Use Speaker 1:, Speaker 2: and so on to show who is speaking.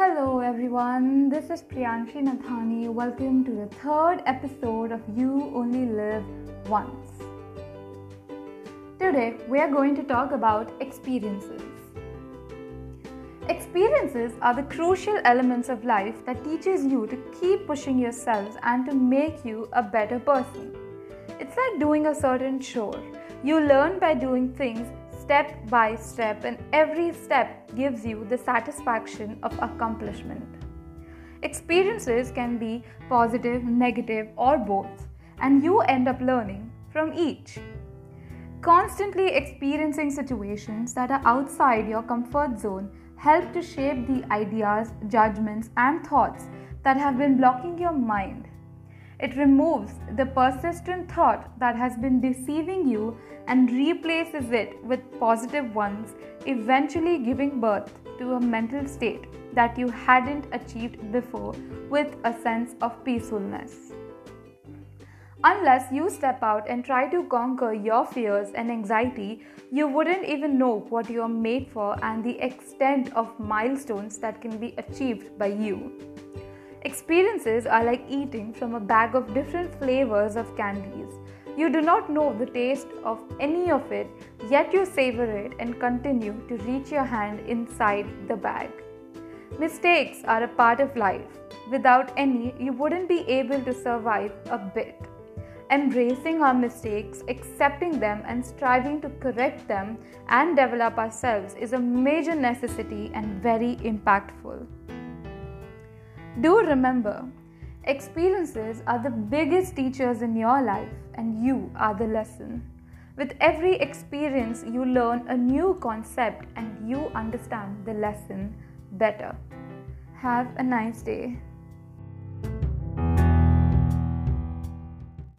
Speaker 1: everyone. This is Priyanshi Nathani. Welcome to the third episode of You Only Live Once. Today, we are going to talk about experiences. Experiences are the crucial elements of life that teaches you to keep pushing yourselves and to make you a better person. It's like doing a certain chore. You learn by doing things step by step, and every step gives you the satisfaction of accomplishment. Experiences can be positive, negative, or both, and you end up learning from each. Constantly experiencing situations that are outside your comfort zone help to shape the ideas, judgments, and thoughts that have been blocking your mind it removes the persistent thought that has been deceiving you and replaces it with positive ones, eventually giving birth to a mental state that you hadn't achieved before with a sense of peacefulness. Unless you step out and try to conquer your fears and anxiety, you wouldn't even know what you are made for and the extent of milestones that can be achieved by you. Experiences are like eating from a bag of different flavors of candies. You do not know the taste of any of it, yet you savor it and continue to reach your hand inside the bag. Mistakes are a part of life. Without any, you wouldn't be able to survive a bit. Embracing our mistakes, accepting them, and striving to correct them and develop ourselves is a major necessity and very impactful. Do remember, experiences are the biggest teachers in your life, and you are the lesson. With every experience, you learn a new concept and you understand the lesson better. Have a nice day.